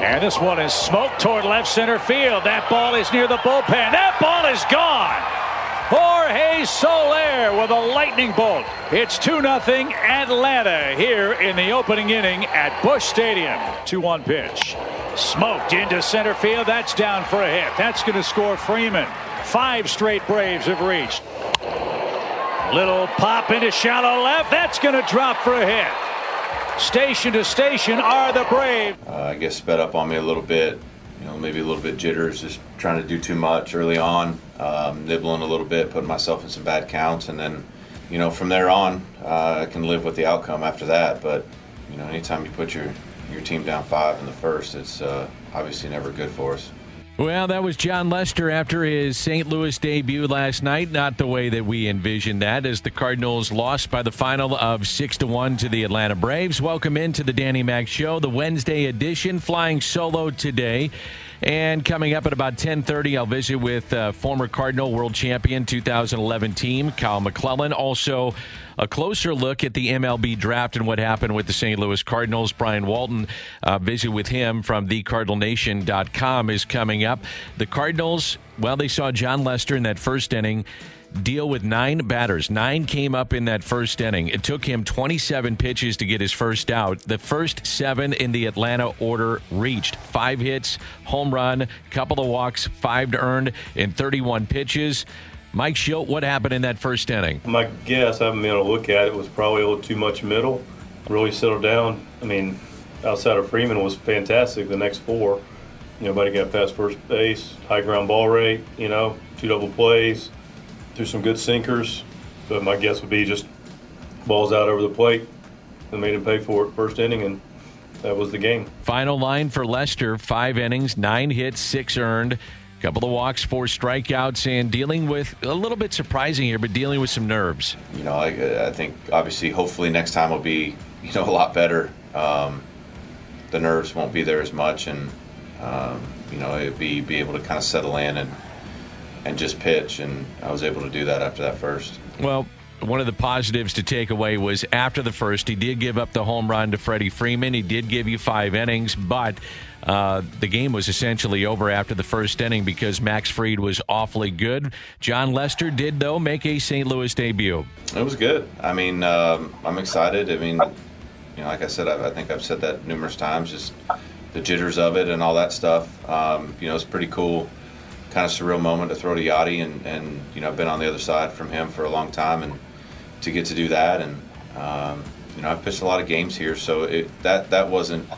And this one is smoked toward left center field. That ball is near the bullpen. That ball is gone. Jorge Soler with a lightning bolt. It's 2 0 Atlanta here in the opening inning at Busch Stadium. 2 1 pitch. Smoked into center field. That's down for a hit. That's going to score Freeman. Five straight Braves have reached. Little pop into shallow left. That's going to drop for a hit. Station to station are the Braves. Uh, I guess sped up on me a little bit. You know, maybe a little bit jitters, just trying to do too much early on, um, nibbling a little bit, putting myself in some bad counts, and then, you know, from there on, uh, I can live with the outcome after that. But you know, anytime you put your your team down five in the first, it's uh, obviously never good for us. Well, that was Jon Lester after his St. Louis debut last night. Not the way that we envisioned that, as the Cardinals lost by the final of six to one to the Atlanta Braves. Welcome into the Danny Mac Show, the Wednesday edition, flying solo today. And coming up at about 10:30, I'll visit with uh, former Cardinal World Champion 2011 team Kyle McClellan. Also, a closer look at the MLB draft and what happened with the St. Louis Cardinals. Brian Walton, uh, visit with him from thecardinalnation.com is coming up. The Cardinals, well, they saw Jon Lester in that first inning deal with nine batters. Nine came up in that first inning. It took him 27 pitches to get his first out. The first seven in the Atlanta order reached five hits, home run, couple of walks, five earned in 31 pitches. Mike Shildt, what happened in that first inning? My guess, I haven't been able to look at it, was probably a little too much middle. Really settled down. I mean, outside of Freeman was fantastic. The next four, nobody got past first base, high ground ball rate, you know, two double plays threw some good sinkers, but my guess would be just balls out over the plate and made him pay for it first inning, and that was the game. Final line for Lester: five innings, nine hits, six earned. Couple of walks, four strikeouts, and dealing with a little bit surprising here, but dealing with some nerves. You know, I, I think obviously, hopefully, next time will be you know a lot better. Um, the nerves won't be there as much, and um, you know, it'd be be able to kind of settle in and and just pitch. And I was able to do that after that first. Well, one of the positives to take away was after the first, he did give up the home run to Freddie Freeman. He did give you five innings, but uh, the game was essentially over after the first inning because Max Fried was awfully good. Jon Lester did, though, make a St. Louis debut. It was good. I mean, um, I'm excited. I mean, you know, like I said, I, I, think I've said that numerous times, just the jitters of it and all that stuff. Um, you know, it's pretty cool kind of surreal moment to throw to Yadi, and, and you know I've been on the other side from him for a long time, and to get to do that, and um, you know I've pitched a lot of games here, so it, that that wasn't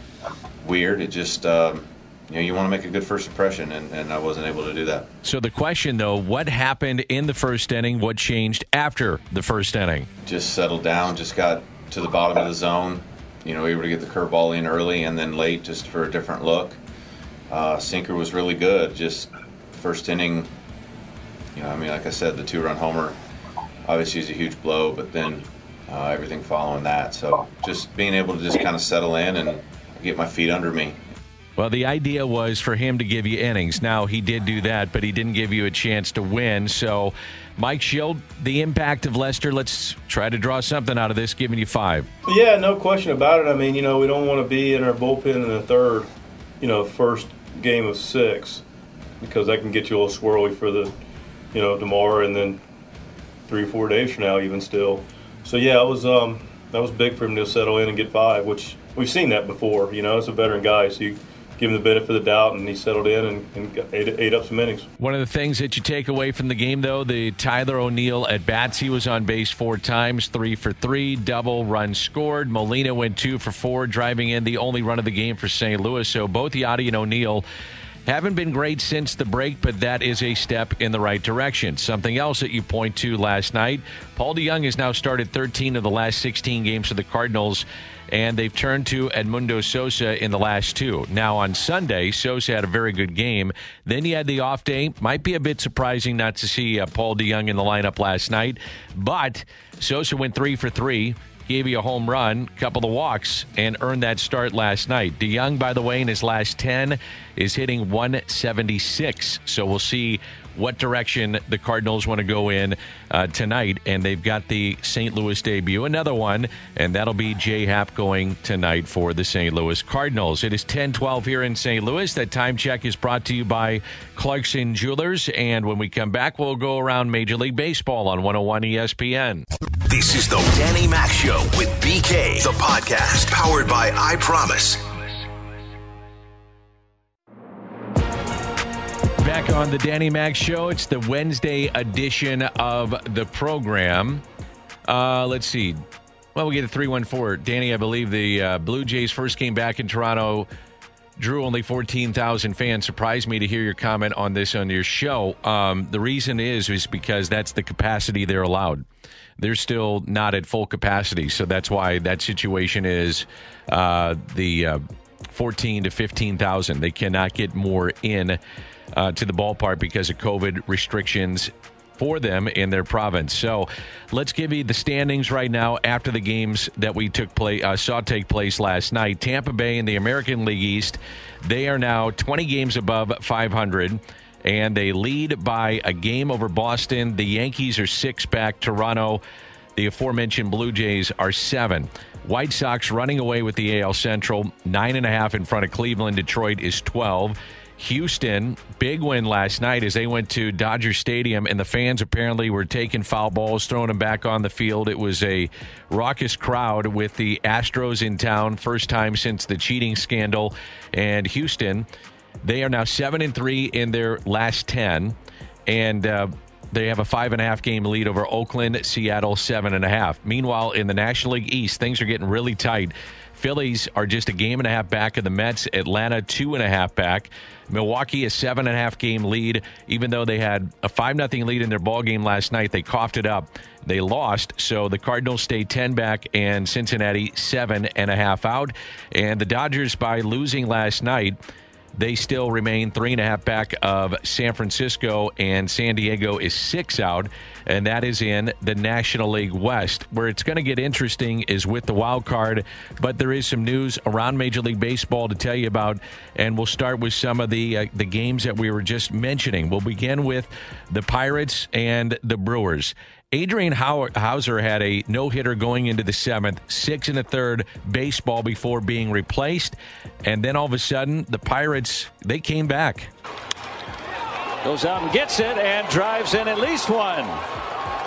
weird. It just um, you know you want to make a good first impression, and, and I wasn't able to do that. So the question though, what happened in the first inning? What changed after the first inning? Just settled down. Just got to the bottom of the zone. You know, able to get the curveball in early and then late, just for a different look. Uh, sinker was really good. Just first inning, you know, I mean, like I said, the two run homer obviously is a huge blow, but then uh, everything following that. So just being able to just kind of settle in and get my feet under me. Well, the idea was for him to give you innings. Now, he did do that, but he didn't give you a chance to win. So, Mike Shildt, the impact of Lester, let's try to draw something out of this, giving you five. Yeah, no question about it. I mean, you know, we don't want to be in our bullpen in the third, you know, first game of six because that can get you a little swirly for the, you know, tomorrow and then three or four days from now, even still. So yeah, it was um, that was big for him to settle in and get five, which we've seen that before. You know, it's a veteran guy, so you give him the benefit of the doubt, and he settled in and, and ate, ate, up some innings. One of the things that you take away from the game, though, the Tyler O'Neill at bats, he was on base four times, three for three, double run scored. Molina went two for four, driving in the only run of the game for St. Louis. So both Yadi and O'Neill haven't been great since the break, but that is a step in the right direction. Something else that you point to last night Paul DeJong has now started 13 of the last 16 games for the Cardinals. and they've turned to Edmundo Sosa in the last two. Now, on Sunday, Sosa had a very good game. Then he had the off day. Might be a bit surprising not to see uh, Paul DeJong in the lineup last night, but Sosa went three for three gave you a home run, couple of walks, and earned that start last night. DeJong, by the way, in his last 10 is hitting 176. So we'll see what direction the Cardinals want to go in uh, tonight. And they've got the St. Louis debut, another one, and that'll be J Happ going tonight for the St. Louis Cardinals. It is 10 12 here in St. Louis. That time check is brought to you by Clarkson Jewelers. And when we come back, we'll go around Major League Baseball on 101 ESPN. This is the Danny Mac Show with BK, the podcast powered by I Promise. Back on the Danny Mac Show. It's the Wednesday edition of the program. Uh, let's see. Well, we get a 314. Danny, I believe the uh, Blue Jays first came back in Toronto drew only 14,000 fans. Surprised me to hear your comment on this on your show. Um, the reason is is because that's the capacity they're allowed they're still not at full capacity. So that's why that situation is uh, the uh, 14 to 15,000. They cannot get more in uh, to the ballpark because of COVID restrictions for them in their province. So let's give you the standings right now after the games that we took play uh, saw take place last night. Tampa Bay in the American League East, they are now 20 games above 500 and they lead by a game over Boston. The Yankees are six back. Toronto, the aforementioned Blue Jays, are seven. White Sox running away with the AL Central, nine and a half in front of Cleveland. Detroit is 12. Houston, big win last night as they went to Dodger Stadium, and the fans apparently were taking foul balls, throwing them back on the field. It was a raucous crowd with the Astros in town, first time since the cheating scandal. And Houston they are now seven and three in their last ten, and uh, they have a five and a half game lead over Oakland, Seattle seven and a half. Meanwhile, in the National League East, things are getting really tight. Phillies are just a game and a half back of the Mets. Atlanta two and a half back. Milwaukee a seven and a half game lead. Even though they had a five nothing lead in their ball game last night, they coughed it up. They lost, so the Cardinals stay ten back, and Cincinnati seven and a half out. And the Dodgers, by losing last night, they still remain three and a half back of San Francisco, and San Diego is six out, and that is in the National League West. Where it's going to get interesting is with the wild card, but there is some news around Major League Baseball to tell you about, and we'll start with some of the uh, the games that we were just mentioning. We'll begin with the Pirates and the Brewers. Adrian Houser had a no hitter going into the seventh, six and a third baseball before being replaced. And then all of a sudden, the Pirates, they came back. Goes out and gets it and drives in at least one.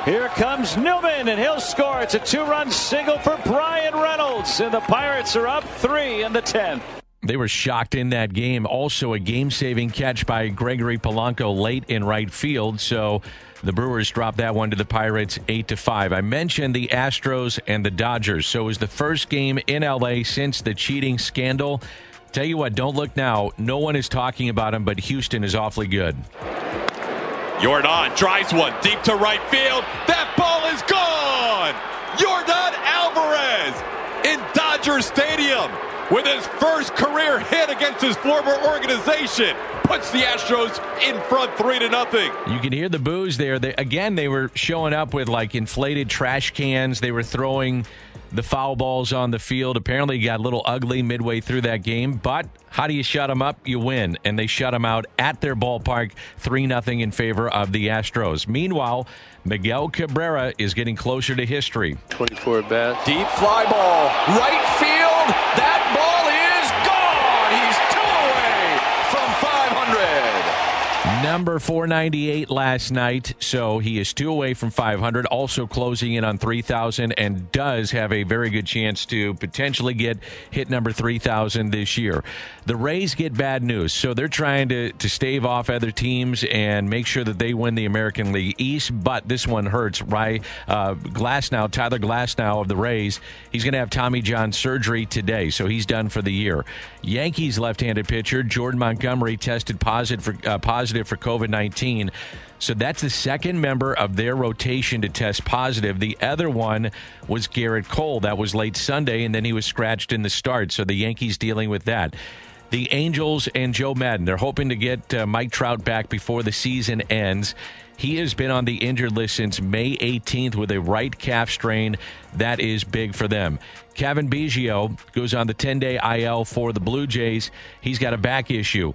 Here comes Newman, and he'll score. It's a two run single for Bryan Reynolds, and the Pirates are up three in the 10th. They were shocked in that game. Also, a game saving catch by Gregory Polanco late in right field. So the Brewers dropped that one to the Pirates 8 to 5. I mentioned the Astros and the Dodgers. So it was the first game in LA since the cheating scandal. Tell you what, don't look now. No one is talking about him, but Houston is awfully good. Yordan drives one deep to right field. That ball is gone. Yordan Alvarez in Dodger Stadium with his first career hit against his former organization. Puts the Astros in front three to nothing. You can hear the boos there. They, again, they were showing up with like inflated trash cans. They were throwing the foul balls on the field. Apparently, got a little ugly midway through that game. But how do you shut them up? You win, and they shut them out at their ballpark, three nothing in favor of the Astros. Meanwhile, Miguel Cabrera is getting closer to history. 24 at bat. Deep fly ball, right field. That ball is gone. He's two away from 500. Number 498 last night, so he is two away from 500, also closing in on 3,000, and does have a very good chance to potentially get hit number 3,000 this year. The Rays get bad news, so they're trying to, to stave off other teams and make sure that they win the American League East, but this one hurts. Right, uh, Glasnow, Tyler Glasnow of the Rays, he's going to have Tommy John surgery today, so he's done for the year. Yankees left handed pitcher Jordan Montgomery tested positive for, uh, positive for COVID 19. So that's the second member of their rotation to test positive. The other one was Gerrit Cole. That was late Sunday, and then he was scratched in the start. So the Yankees dealing with that. The Angels and Joe Maddon. they're hoping to get uh, Mike Trout back before the season ends. He has been on the injured list since May 18th with a right calf strain. That is big for them. Cavan Biggio goes on the 10 day IL for the Blue Jays. He's got a back issue.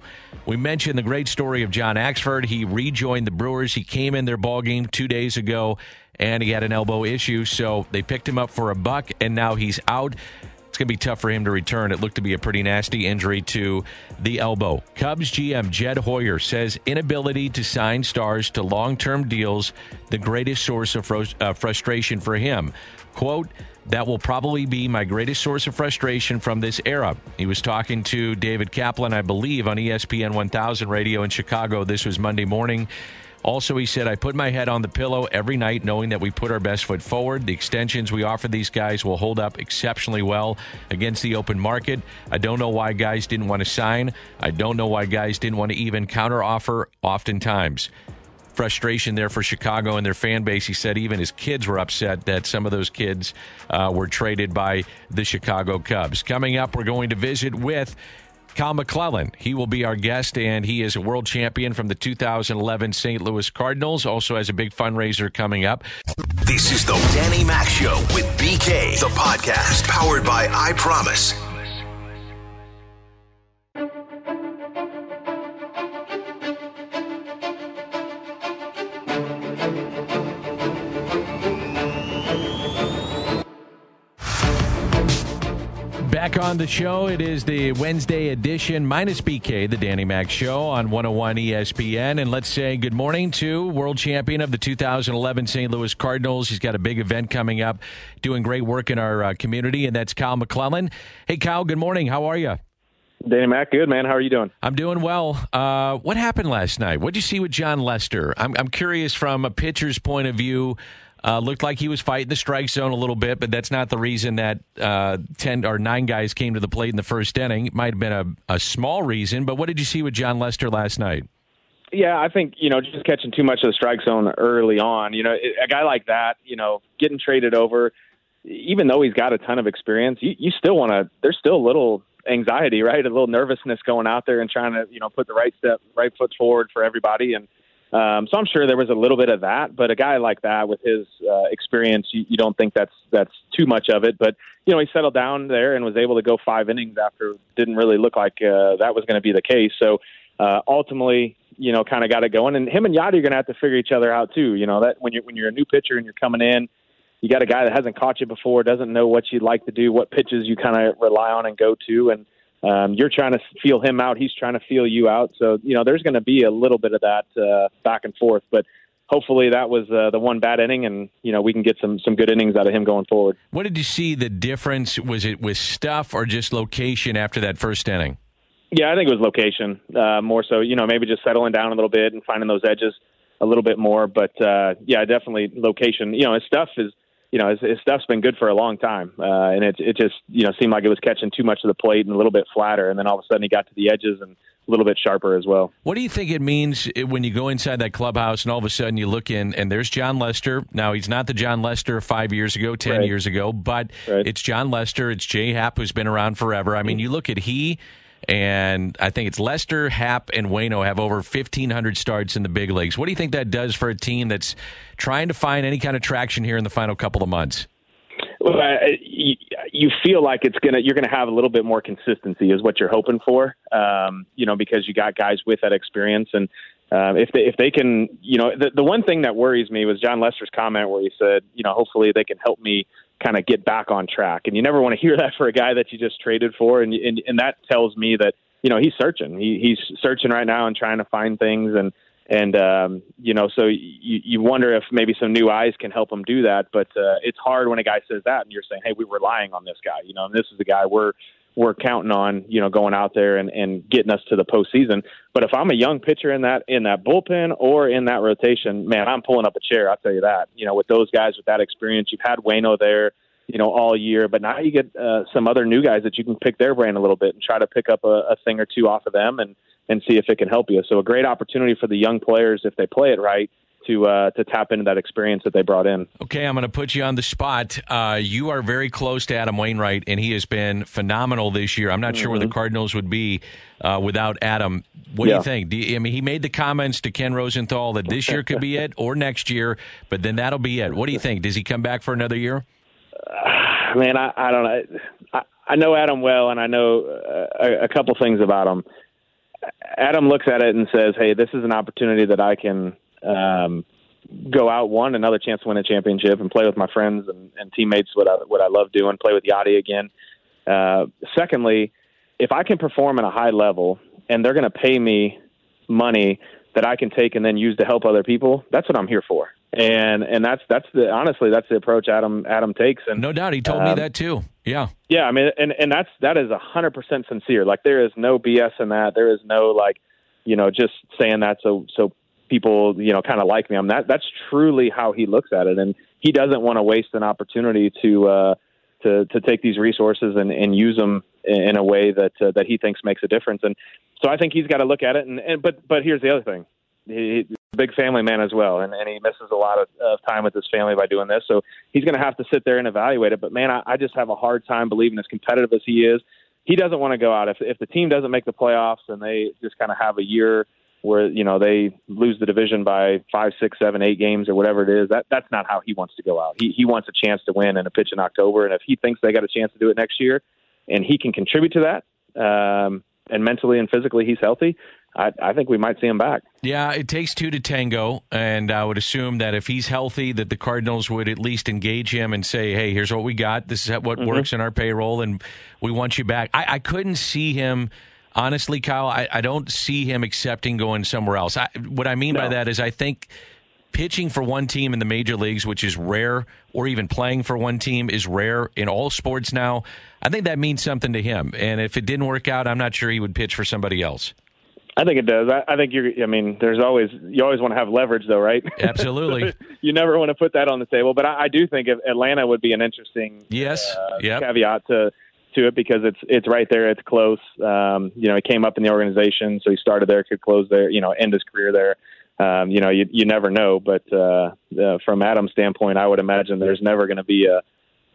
We mentioned the great story of John Axford. He rejoined the Brewers. He came in their ball game two days ago and he had an elbow issue. So they picked him up for a buck and now he's out. It's going to be tough for him to return. It looked to be a pretty nasty injury to the elbow. Cubs GM Jed Hoyer says inability to sign stars to long term deals, the greatest source of uh, frustration for him. Quote, that will probably be my greatest source of frustration from this era. He was talking to David Kaplan, I believe, on ESPN 1000 radio in Chicago. This was Monday morning. Also, he said, I put my head on the pillow every night knowing that we put our best foot forward. The extensions we offer these guys will hold up exceptionally well against the open market. I don't know why guys didn't want to sign. I don't know why guys didn't want to even counteroffer oftentimes. Frustration there for Chicago and their fan base. He said even his kids were upset that some of those kids uh, were traded by the Chicago Cubs. Coming up, we're going to visit with Kyle McClellan. He will be our guest, and he is a world champion from the 2011 St. Louis Cardinals. Also has a big fundraiser coming up. This is the Danny Mac Show with BK, the podcast powered by I Promise. On the show, it is the Wednesday edition, minus BK, the Danny Mac Show on 101 ESPN. And let's say good morning to world champion of the 2011 St. Louis Cardinals. He's got a big event coming up, doing great work in our uh, community, and that's Kyle McClellan. Hey, Kyle, good morning. How are you? Danny Mac, good man. How are you doing? I'm doing well. Uh, what happened last night? What did you see with Jon Lester? I'm, I'm curious from a pitcher's point of view. Uh, looked like he was fighting the strike zone a little bit, but that's not the reason that uh, ten or nine guys came to the plate in the first inning. It might have been a, a small reason, but what did you see with Jon Lester last night? Yeah, I think you know just catching too much of the strike zone early on. You know, a guy like that, you know, getting traded over, even though he's got a ton of experience, you, you still want to. There's still a little anxiety, right? A little nervousness going out there and trying to you know put the right step, right foot forward for everybody and um, so I'm sure there was a little bit of that, but a guy like that with his uh, experience, you, you don't think that's that's too much of it. But you know, he settled down there and was able to go five innings after didn't really look like uh, that was going to be the case. So uh, ultimately, you know, kind of got it going. And him and Yadi are going to have to figure each other out too. You know, that when you when you're a new pitcher and you're coming in, you got a guy that hasn't caught you before, doesn't know what you'd like to do, what pitches you kind of rely on and go to, and um, you're trying to feel him out. He's trying to feel you out. So, you know, there's going to be a little bit of that uh, back and forth. But hopefully that was uh, the one bad inning, and, you know, we can get some, some good innings out of him going forward. What did you see the difference? Was it with stuff or just location after that first inning? Yeah, I think it was location uh, more so. You know, maybe just settling down a little bit and finding those edges a little bit more. But uh, yeah, definitely location. You know, his stuff is you know, his, his stuff's been good for a long time, uh, and it it just you know seemed like it was catching too much of the plate and a little bit flatter, and then all of a sudden he got to the edges and a little bit sharper as well. What do you think it means when you go inside that clubhouse and all of a sudden you look in and there's Jon Lester? Now he's not the Jon Lester five years ago, ten right. years ago, but right. it's Jon Lester. It's Jay Happ who's been around forever. I mean, you look at he and I think it's Lester, Happ, and Wayno have over 1,500 starts in the big leagues. What do you think that does for a team that's trying to find any kind of traction here in the final couple of months? Well, you, you feel like it's gonna you're gonna have a little bit more consistency is what you're hoping for. Um, you know, because you got guys with that experience, and um, if they if they can, you know, the the one thing that worries me was Jon Lester's comment where he said, you know, hopefully they can help me kind of get back on track. And you never want to hear that for a guy that you just traded for. And and, and that tells me that you know he's searching. He, he's searching right now and trying to find things. And and um, you know, so you you wonder if maybe some new eyes can help him do that. But uh, it's hard when a guy says that and you're saying, hey, we're relying on this guy. You know, and this is the guy we're we're counting on, you know, going out there and, and getting us to the postseason. But if I'm a young pitcher in that in that bullpen or in that rotation, man, I'm pulling up a chair. I'll tell you that. You know, with those guys with that experience, you've had Wayno there, you know, all year, but now you get uh, some other new guys that you can pick their brain a little bit and try to pick up a, a thing or two off of them and and see if it can help you. So a great opportunity for the young players if they play it right to uh, to tap into that experience that they brought in. Okay, I'm going to put you on the spot. Uh, you are very close to Adam Wainwright, and he has been phenomenal this year. I'm not mm-hmm. sure where the mm-hmm. Cardinals would be uh, without Adam. What yeah. do you think? Do you, I mean, he made the comments to Ken Rosenthal that this year could be it, or next year, but then that'll be it. What do you think? Does he come back for another year? man, I, I don't know. I, I know Adam well, and I know uh, a, a couple things about him. Adam looks at it and says, "Hey, this is an opportunity that I can um, go out one another chance to win a championship and play with my friends and, and teammates. What I what I love doing, play with Yadi again. Uh, secondly, if I can perform at a high level and they're going to pay me money that I can take and then use to help other people, that's what I'm here for. And and that's that's the honestly that's the approach Adam Adam takes. And no doubt, he told um, me that too. Yeah, yeah. I mean, and and that's that is a hundred percent sincere. Like there is no BS in that. There is no like, you know, just saying that so so people, you know, kind of like me. I'm that that's truly how he looks at it, and he doesn't want to waste an opportunity to uh, to to take these resources and, and use them in a way that uh, that he thinks makes a difference. And so I think he's got to look at it. And, and but but here's the other thing. He, he's a big family man as well, and, and he misses a lot of, of time with his family by doing this. So he's going to have to sit there and evaluate it. But man, I, I just have a hard time believing as competitive as he is. He doesn't want to go out if if the team doesn't make the playoffs and they just kind of have a year where you know they lose the division by five, six, seven, eight games or whatever it is. That that's not how he wants to go out. He he wants a chance to win and a pitch in October. And if he thinks they got a chance to do it next year, and he can contribute to that, um, and mentally and physically he's healthy, I, I think we might see him back. Yeah, it takes two to tango, and I would assume that if he's healthy, that the Cardinals would at least engage him and say, "Hey, here's what we got. This is what mm-hmm. works in our payroll, and we want you back." I, I couldn't see him honestly, Kyle, I, I don't see him accepting going somewhere else. I, what I mean no. by that is I think pitching for one team in the major leagues, which is rare, or even playing for one team is rare in all sports now. I think that means something to him. And if it didn't work out, I'm not sure he would pitch for somebody else. I think it does. I, I think you're. I mean, there's always you always want to have leverage, though, right? Absolutely. you never want to put that on the table. But I, I do think Atlanta would be an interesting yes uh, yep. caveat to to it because it's it's right there. It's close. Um, you know, he came up in the organization, so he started there, could close there. You know, end his career there. Um, you know, you you never know. But uh, uh, from Adam's standpoint, I would imagine there's never going to be a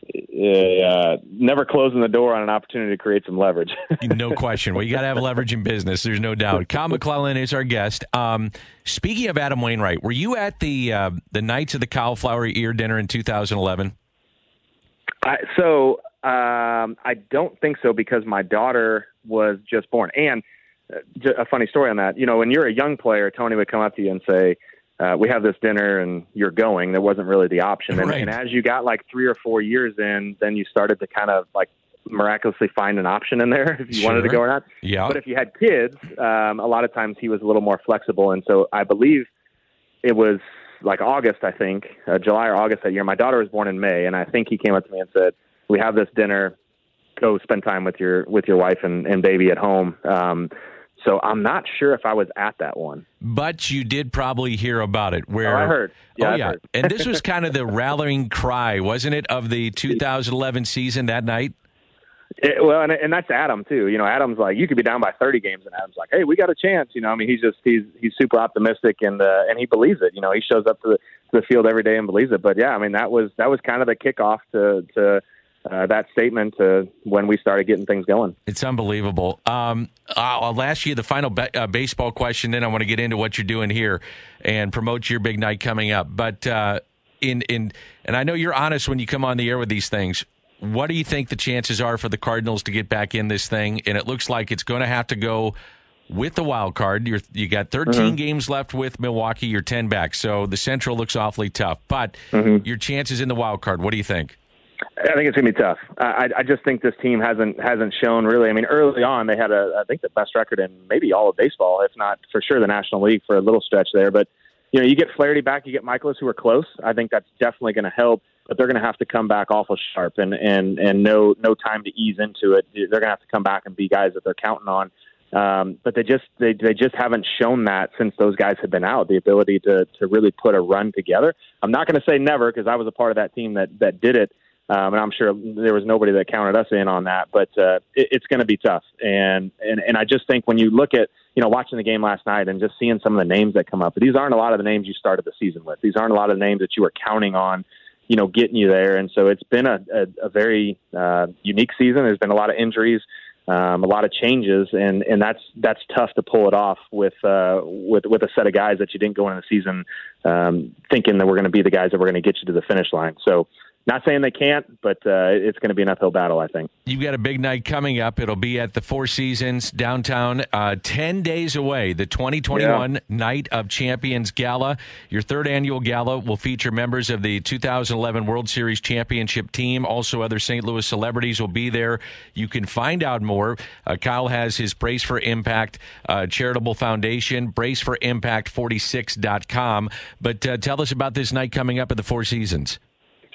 uh, never closing the door on an opportunity to create some leverage. no question. Well, you got to have leverage in business. There's no doubt. Kyle McClellan is our guest. Um, speaking of Adam Wainwright, were you at the uh, the Knights of the Cauliflower Ear dinner in 2011? I, so um, I don't think so because my daughter was just born. And uh, a funny story on that, you know, when you're a young player, Tony would come up to you and say, uh, "We have this dinner, and you're going." There wasn't really the option. And, right. and as you got like three or four years in, then you started to kind of like miraculously find an option in there if you sure. wanted to go or not. Yeah. But if you had kids, um, a lot of times he was a little more flexible, and so I believe it was like August, I think, uh, July or August that year. My daughter was born in May, and I think he came up to me and said, we have this dinner. Go spend time with your with your wife and, and baby at home. Um, so I'm not sure if I was at that one. But you did probably hear about it. Where oh, I heard. Yeah, oh yeah. Heard. and this was kind of the rallying cry, wasn't it, of the 2011 season that night? It, well, and, and that's Adam too. You know, Adam's like, you could be down by 30 games, and Adam's like, hey, we got a chance. You know, I mean, he's just he's he's super optimistic and uh, and he believes it. You know, he shows up to the to the field every day and believes it. But yeah, I mean, that was that was kind of the kickoff to to uh, that statement to when we started getting things going. It's unbelievable. Um, I'll ask you the final be- uh, baseball question, then I want to get into what you're doing here and promote your big night coming up. But uh, in in and I know you're honest when you come on the air with these things. What do you think the chances are for the Cardinals to get back in this thing? And it looks like it's going to have to go with the wild card. You're, you got 13 mm-hmm. games left with Milwaukee. You're 10 back, so the Central looks awfully tough. But mm-hmm. your chances in the wild card. What do you think? I think it's gonna be tough. I, I just think this team hasn't hasn't shown really. I mean, early on they had a I think the best record in maybe all of baseball, if not for sure the National League for a little stretch there. But you know, you get Flaherty back, you get Mikolas who are close. I think that's definitely going to help. But they're going to have to come back awful sharp and and and no no time to ease into it. They're going to have to come back and be guys that they're counting on. Um, but they just they they just haven't shown that since those guys have been out. The ability to to really put a run together. I'm not going to say never because I was a part of that team that that did it Um, and I'm sure there was nobody that counted us in on that, but uh, it, it's going to be tough. And, and and I just think when you look at you know watching the game last night and just seeing some of the names that come up, these aren't a lot of the names you started the season with. These aren't a lot of the names that you were counting on, you know, getting you there. And so it's been a, a, a very uh, unique season. There's been a lot of injuries um, a lot of changes, and and that's that's tough to pull it off with uh, with with a set of guys that you didn't go into the season um, thinking that we're going to be the guys that we're going to get you to the finish line. So not saying they can't, but uh, it's going to be an uphill battle, I think. You've got a big night coming up. It'll be at the Four Seasons downtown, uh, 10 days away, the 2021 yeah. Night of Champions Gala. Your third annual gala will feature members of the 2011 World Series Championship team. Also, other St. Louis celebrities will be there. You can find out more. Uh, Kyle has his Brace for Impact uh, charitable foundation, braceforimpact46.com. But uh, tell us about this night coming up at the Four Seasons.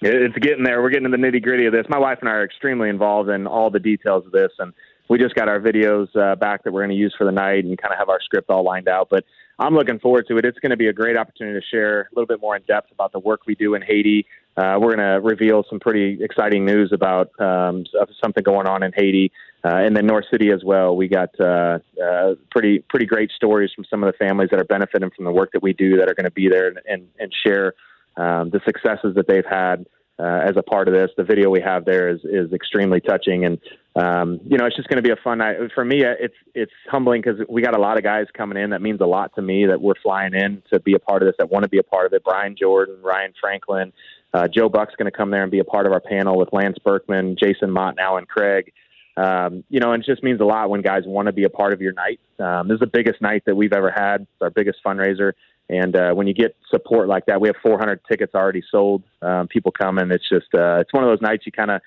It's getting there. We're getting to the nitty gritty of this. My wife and I are extremely involved in all the details of this, and we just got our videos uh, back that we're going to use for the night and kind of have our script all lined out. But I'm looking forward to it. It's going to be a great opportunity to share a little bit more in depth about the work we do in Haiti. Uh, we're going to reveal some pretty exciting news about um, something going on in Haiti, uh, and then North City as well. We got uh, uh, pretty pretty great stories from some of the families that are benefiting from the work that we do that are going to be there and, and, and share um, the successes that they've had uh, as a part of this. The video we have there is is extremely touching, and um, you know it's just going to be a fun night for me. Uh, it's it's humbling because we got a lot of guys coming in. That means a lot to me that we're flying in to be a part of this. That want to be a part of it. Brian Jordan, Ryan Franklin, uh, Joe Buck's going to come there and be a part of our panel with Lance Berkman, Jason Motte, and Allen Craig. Um, you know, and it just means a lot when guys want to be a part of your night. Um, this is the biggest night that we've ever had. It's our biggest fundraiser. And uh, when you get support like that, we have 400 tickets already sold. Um, people coming. It's just uh, it's one of those nights you kind of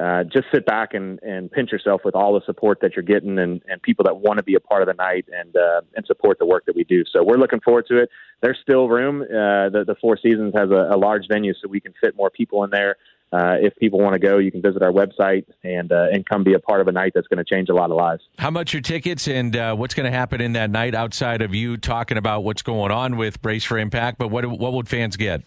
uh, just sit back and, and pinch yourself with all the support that you're getting and, and people that want to be a part of the night and uh, and support the work that we do. So we're looking forward to it. There's still room. Uh, the, the Four Seasons has a, a large venue, so we can fit more people in there uh, if people want to go, you can visit our website and uh, and come be a part of a night that's going to change a lot of lives. How much are tickets, and uh, what's going to happen in that night outside of you talking about what's going on with Brace for Impact? But what what would fans get?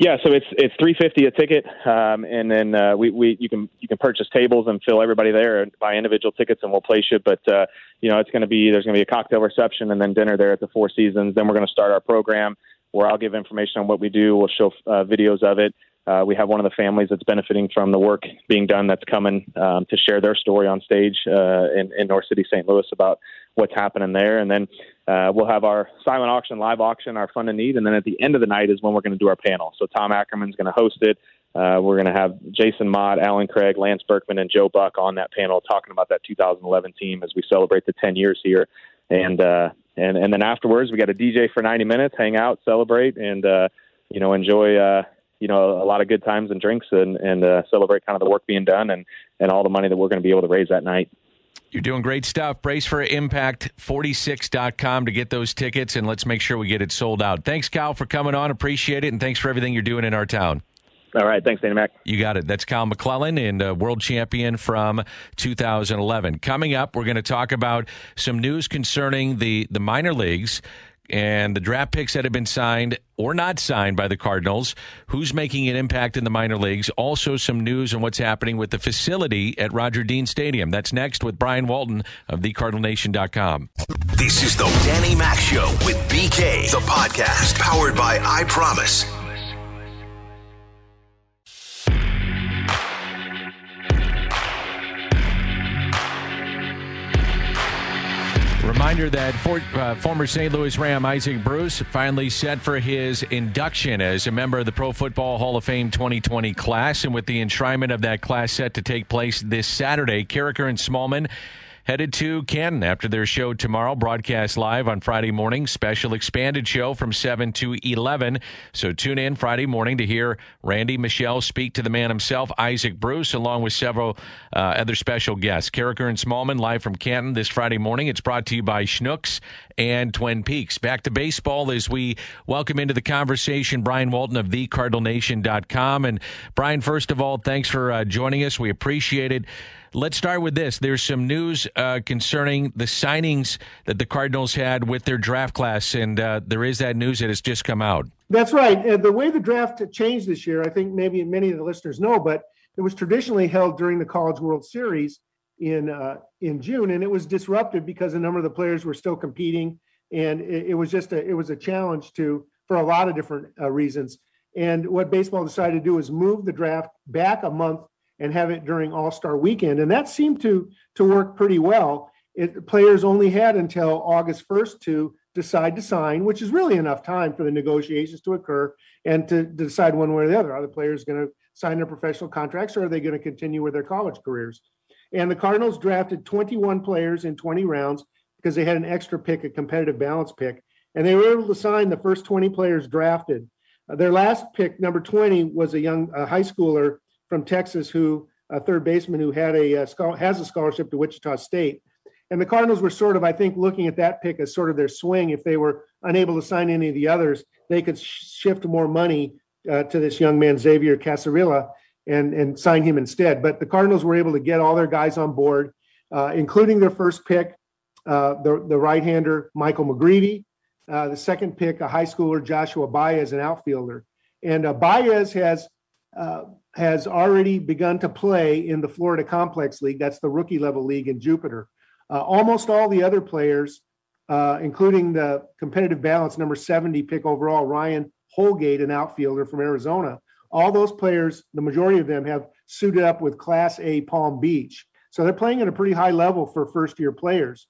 Yeah, so it's it's three fifty a ticket, um, and then uh, we, we you can you can purchase tables and fill everybody there and buy individual tickets, and we'll place you. But uh, you know, it's going to be there's going to be a cocktail reception and then dinner there at the Four Seasons. Then we're going to start our program where I'll give information on what we do. We'll show uh, videos of it. Uh, we have one of the families that's benefiting from the work being done that's coming um, to share their story on stage uh, in, in, North City, St. Louis, about what's happening there. And then uh, we'll have our silent auction, live auction, our fund and need. And then at the end of the night is when we're going to do our panel. So Tom Ackerman's going to host it. Uh, we're going to have Jason Motte, Allen Craig, Lance Berkman, and Joe Buck on that panel talking about that 2011 team as we celebrate the 10 years here. And uh, and and then afterwards, we got a DJ for 90 minutes, hang out, celebrate, and uh, you know enjoy you know a lot of good times and drinks and and uh, celebrate kind of the work being done and and all the money that we're going to be able to raise that night. You're doing great stuff. Brace for Impact 46.com to get those tickets and let's make sure we get it sold out. Thanks, Kyle, for coming on. Appreciate it. And thanks for everything you're doing in our town. All right. Thanks, Danny Mac. You got it. That's Kyle McClellan and uh, world champion from 2011. Coming up, we're going to talk about some news concerning the, the minor leagues and the draft picks that have been signed or not signed by the Cardinals, who's making an impact in the minor leagues. Also, some news on what's happening with the facility at Roger Dean Stadium. That's next with Brian Walton of TheCardinalNation.com. This is the Danny Mac Show with BK, the podcast powered by I Promise. Reminder that for, uh, former St. Louis Ram Isaac Bruce finally set for his induction as a member of the Pro Football Hall of Fame 2020 class. And with the enshrinement of that class set to take place this Saturday, Karraker and Smallman headed to Canton after their show tomorrow, broadcast live on Friday morning. Special expanded show from 7 to 11. So tune in Friday morning to hear Randy Michelle speak to the man himself, Isaac Bruce, along with several uh, other special guests. Karraker and Smallman live from Canton this Friday morning. It's brought to you by Schnucks and Twin Peaks. Back to baseball as we welcome into the conversation Brian Walton of thecardinalnation.com. And Brian, first of all, thanks for uh, joining us. We appreciate it. Let's start with this. There's some news uh, concerning the signings that the Cardinals had with their draft class, and uh, there is that news that has just come out. That's right. Uh, the way the draft changed this year, I think maybe many of the listeners know, but it was traditionally held during the College World Series in uh, in June, and it was disrupted because a number of the players were still competing, and it, it was just a it was a challenge to for a lot of different uh, reasons. And what baseball decided to do is move the draft back a month and have it during All Star Weekend, and that seemed to to work pretty well. It, players only had until August 1st to decide to sign, which is really enough time for the negotiations to occur and to, to decide one way or the other. Are the players going to sign their professional contracts or are they going to continue with their college careers? And the Cardinals drafted 21 players in 20 rounds because they had an extra pick, a competitive balance pick. And they were able to sign the first 20 players drafted. Uh, their last pick, number 20, was a young a high schooler from Texas who, a third baseman who had a, a uh, has a scholarship to Wichita State. And the Cardinals were sort of, I think, looking at that pick as sort of their swing. If they were unable to sign any of the others, they could shift more money uh, to this young man, Xavier Casserilla, and, and sign him instead. But the Cardinals were able to get all their guys on board, uh, including their first pick, uh, the, the right hander, Michael McGreevy. Uh, the second pick, a high schooler, Joshua Baez, an outfielder. And uh, Baez has uh, has already begun to play in the Florida Complex League. That's the rookie level league in Jupiter. Uh, almost all the other players, uh, including the competitive balance number 70 pick overall, Ryan Holgate, an outfielder from Arizona, all those players, the majority of them have suited up with Class A Palm Beach. So they're playing at a pretty high level for first year players.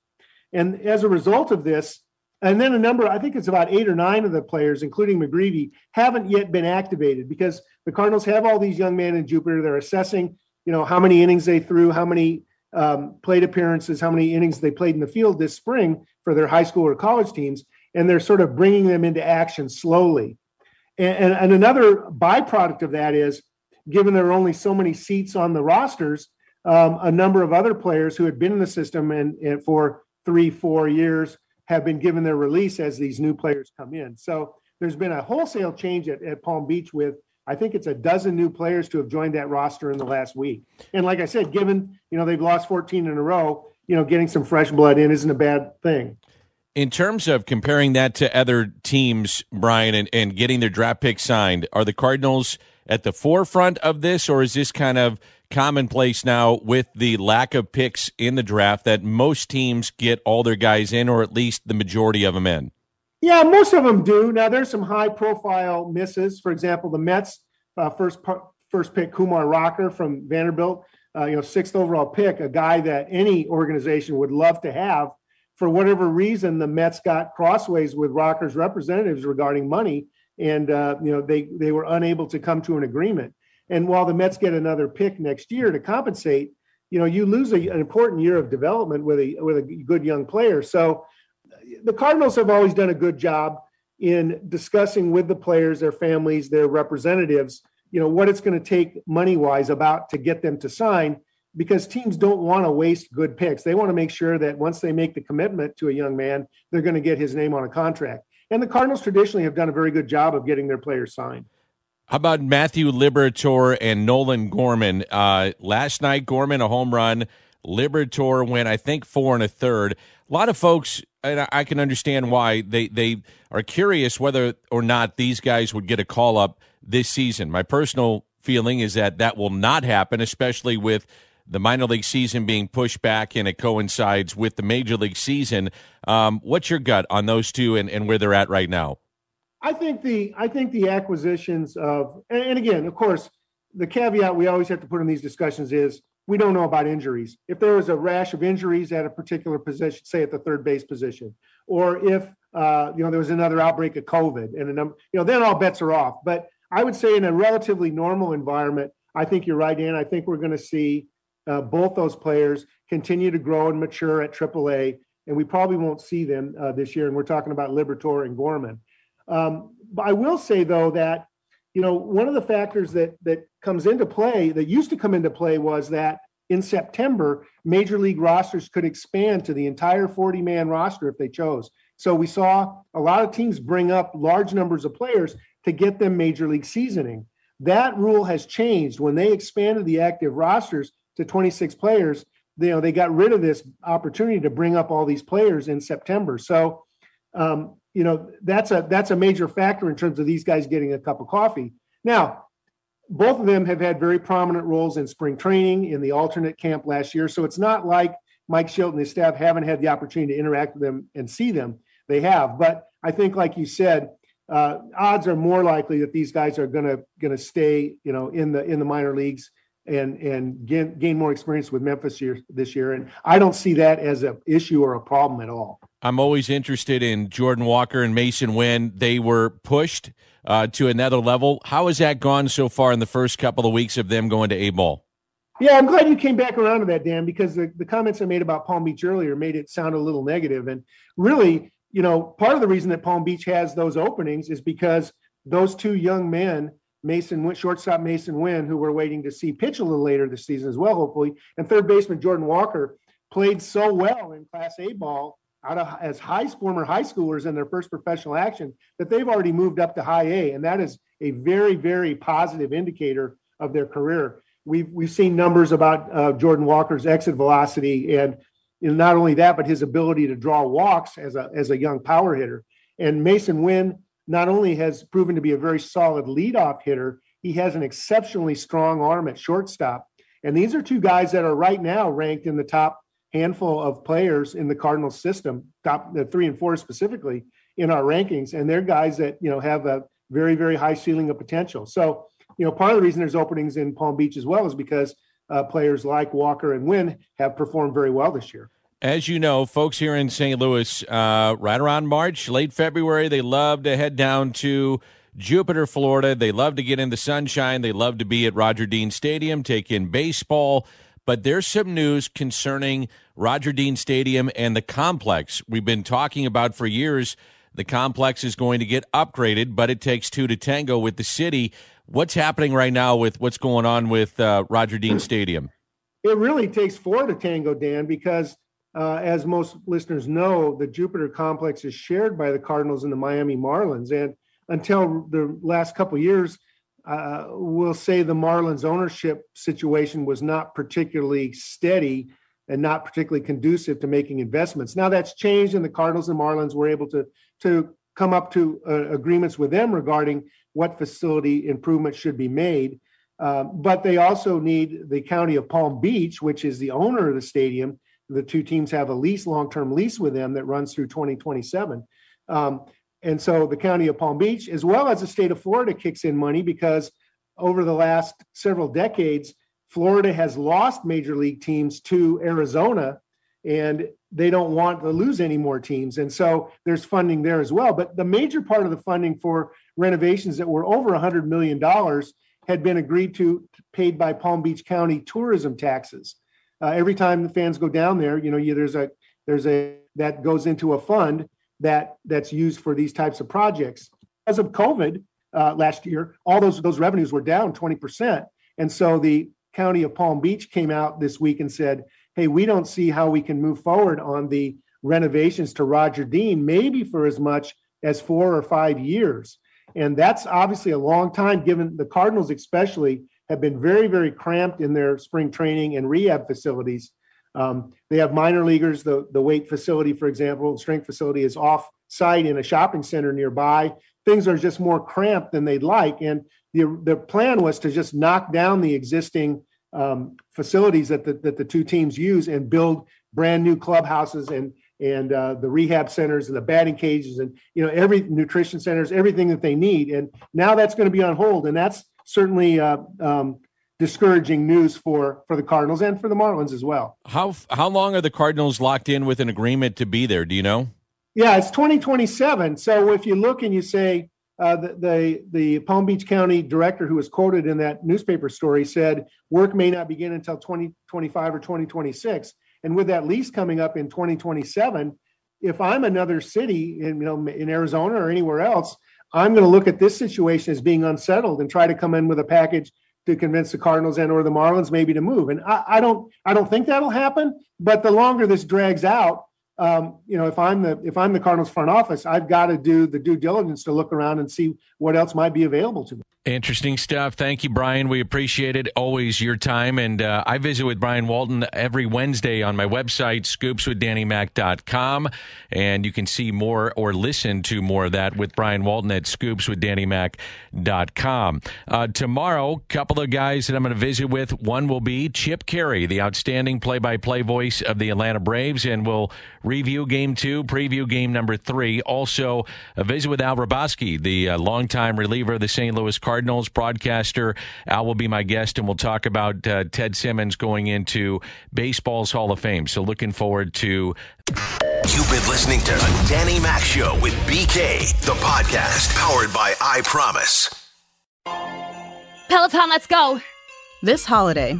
And as a result of this, and then a number, I think it's about eight or nine of the players, including McGreevy, haven't yet been activated because the Cardinals have all these young men in Jupiter. They're assessing, you know, how many innings they threw, how many um, plate appearances, how many innings they played in the field this spring for their high school or college teams, and they're sort of bringing them into action slowly. And, and, and another byproduct of that is, given there are only so many seats on the rosters, um, a number of other players who had been in the system and, and for three, four years have been given their release as these new players come in. So there's been a wholesale change at, at Palm Beach with I think it's a dozen new players to have joined that roster in the last week. And like I said, given you know they've lost 14 in a row, you know getting some fresh blood in isn't a bad thing. In terms of comparing that to other teams, Brian, and, and getting their draft pick signed, are the Cardinals at the forefront of this, or is this kind of commonplace now with the lack of picks in the draft that most teams get all their guys in, or at least the majority of them in? Yeah, most of them do. Now there's some high profile misses. For example, the Mets uh, first first pick Kumar Rocker from Vanderbilt, uh, you know, sixth overall pick, a guy that any organization would love to have. For whatever reason, the Mets got crossways with Rocker's representatives regarding money, and uh, you know they they were unable to come to an agreement. And while the Mets get another pick next year to compensate, you know you lose a, an important year of development with a with a good young player. So the Cardinals have always done a good job in discussing with the players, their families, their representatives, you know, what it's going to take money wise about to get them to sign because teams don't want to waste good picks. They want to make sure that once they make the commitment to a young man, they're going to get his name on a contract. And the Cardinals traditionally have done a very good job of getting their players signed. How about Matthew Liberatore and Nolan Gorman? Uh, last night, Gorman a home run. Liberatore went, I think, four and a third. A lot of folks and I can understand why they they are curious whether or not these guys would get a call up this season. My personal feeling is that that will not happen, especially with the minor league season being pushed back and it coincides with the major league season. Um, what's your gut on those two and, and where they're at right now? I think the I think the acquisitions of and, and again, of course, the caveat we always have to put in these discussions is we don't know about injuries. If there was a rash of injuries at a particular position, say at the third base position, or if uh, you know there was another outbreak of COVID, and a number, you know, then all bets are off. But I would say in a relatively normal environment, I think you're right, Dan. I think we're going to see uh, both those players continue to grow and mature at AAA, and we probably won't see them uh, this year. And we're talking about Liberatore and Gorman. Um, but I will say though that you know, one of the factors that that comes into play that used to come into play was that in September, major league rosters could expand to the entire 40 man roster if they chose. So we saw a lot of teams bring up large numbers of players to get them major league seasoning. That rule has changed when they expanded the active rosters to 26 players. You know, they got rid of this opportunity to bring up all these players in September. So um, you know that's a that's a major factor in terms of these guys getting a cup of coffee. Now, both of them have had very prominent roles in spring training in the alternate camp last year. So it's not like Mike Shildt and his staff haven't had the opportunity to interact with them and see them. They have, but I think, like you said, uh, odds are more likely that these guys are going to going to stay, you know, in the in the minor leagues and and gain, gain more experience with Memphis year, this year. And I don't see that as an issue or a problem at all. I'm always interested in Jordan Walker and Masyn Wynn. They were pushed uh, to another level. How has that gone so far in the first couple of weeks of them going to A ball? Yeah, I'm glad you came back around to that, Dan, because the, the comments I made about Palm Beach earlier made it sound a little negative. And really, you know, part of the reason that Palm Beach has those openings is because those two young men Masyn shortstop Masyn Wynn, who we're waiting to see pitch a little later this season as well, hopefully, and third baseman Jordan Walker played so well in Class A ball out of as high former high schoolers in their first professional action that they've already moved up to high A, and that is a very very positive indicator of their career. We've we've seen numbers about uh, Jordan Walker's exit velocity, and not only that, but his ability to draw walks as a as a young power hitter. And Masyn Wynn not only has proven to be a very solid leadoff hitter, he has an exceptionally strong arm at shortstop. And these are two guys that are right now ranked in the top handful of players in the Cardinals system, top the three and four specifically in our rankings. And they're guys that, you know, have a very, very high ceiling of potential. So, you know, part of the reason there's openings in Palm Beach as well is because uh, players like Walker and Wynn have performed very well this year. As you know, folks here in St. Louis, uh, right around March, late February, they love to head down to Jupiter, Florida. They love to get in the sunshine. They love to be at Roger Dean Stadium, take in baseball. But there's some news concerning Roger Dean Stadium and the complex. We've been talking about for years. The complex is going to get upgraded, but it takes two to tango with the city. What's happening right now with what's going on with uh, Roger Dean Stadium? It really takes four to tango, Dan, because uh, as most listeners know, the Jupiter complex is shared by the Cardinals and the Miami Marlins. And until the last couple years, uh, we'll say the Marlins ownership situation was not particularly steady and not particularly conducive to making investments. Now that's changed, and the Cardinals and Marlins were able to to come up to uh, agreements with them regarding what facility improvements should be made. Uh, but they also need the county of Palm Beach, which is the owner of the stadium, the two teams have a lease, long-term lease with them that runs through 2027. Um, and so the county of Palm Beach, as well as the state of Florida, kicks in money because over the last several decades, Florida has lost major league teams to Arizona, and they don't want to lose any more teams. And so there's funding there as well. But the major part of the funding for renovations that were over $100 million had been agreed to, paid by Palm Beach County tourism taxes uh, every time the fans go down there, you know, you, there's a there's a that goes into a fund that that's used for these types of projects. As of COVID uh, last year, all those those revenues were down 20 percent, and so the county of Palm Beach came out this week and said, "Hey, we don't see how we can move forward on the renovations to Roger Dean, maybe for as much as four or five years." And that's obviously a long time, given the Cardinals, especially have been very, very cramped in their spring training and rehab facilities. Um, they have minor leaguers. The, the weight facility, for example, strength facility is off site in a shopping center nearby. Things are just more cramped than they'd like. And the, the plan was to just knock down the existing um, facilities that the, that the two teams use and build brand new clubhouses and and uh, the rehab centers and the batting cages and you know every nutrition centers everything that they need and now that's going to be on hold and that's certainly uh, um, discouraging news for for the Cardinals and for the Marlins as well. How how long are the Cardinals locked in with an agreement to be there? Do you know? Yeah, it's 2027. So if you look and you say uh, the, the, the Palm Beach County director who was quoted in that newspaper story said work may not begin until 2025 or 2026, and with that lease coming up in 2027, if I'm another city in you know in Arizona or anywhere else, I'm going to look at this situation as being unsettled and try to come in with a package to convince the Cardinals and or the Marlins maybe to move. And I, I don't I don't think that'll happen. But the longer this drags out, um, you know, if I'm the if I'm the Cardinals front office, I've got to do the due diligence to look around and see what else might be available to me. Interesting stuff. Thank you, Brian. We appreciate it. Always your time. And uh, I visit with Brian Walton every Wednesday on my website, scoopswithdannymac.com. And you can see more or listen to more of that with Brian Walton at scoopswithdannymac.com. Uh, tomorrow, a couple of guys that I'm going to visit with. One will be Chip Caray, the outstanding play by play voice of the Atlanta Braves. And we'll review game two, preview game number three. Also, a visit with Al Hrabosky, the uh, longtime reliever of the St. Louis Cardinals. Cardinals broadcaster. Al will be my guest, and we'll talk about uh, Ted Simmons going into baseball's Hall of Fame. So looking forward to. You've been listening to the Danny Mac Show with BK, the podcast powered by I Promise. Peloton, let's go. This holiday,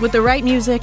with the right music